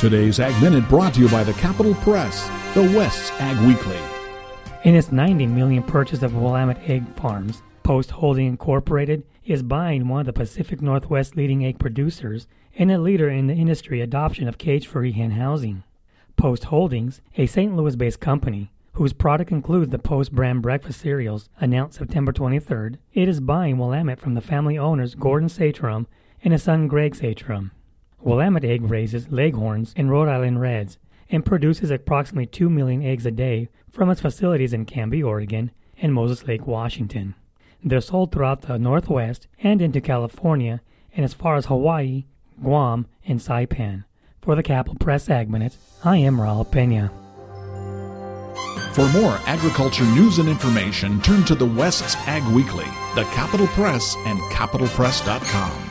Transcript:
Today's Ag Minute brought to you by the Capital Press, the West's Ag Weekly. In its 90 million purchase of Willamette Egg Farms, Post Holding Incorporated is buying one of the Pacific Northwest leading egg producers and a leader in the industry adoption of cage-free hen housing. Post Holdings, a St. Louis-based company whose product includes the Post brand breakfast cereals, announced September 23rd, it is buying Willamette from the family owners Gordon Satrom and his son Greg Satrom. Willamette Egg raises leghorns and Rhode Island Reds and produces approximately 2 million eggs a day from its facilities in Canby, Oregon and Moses Lake, Washington. They're sold throughout the Northwest and into California and as far as Hawaii, Guam, and Saipan. For the Capital Press Ag Minute, I am Raul Pena. For more agriculture news and information, turn to the West's Ag Weekly, the Capital Press, and capitalpress.com.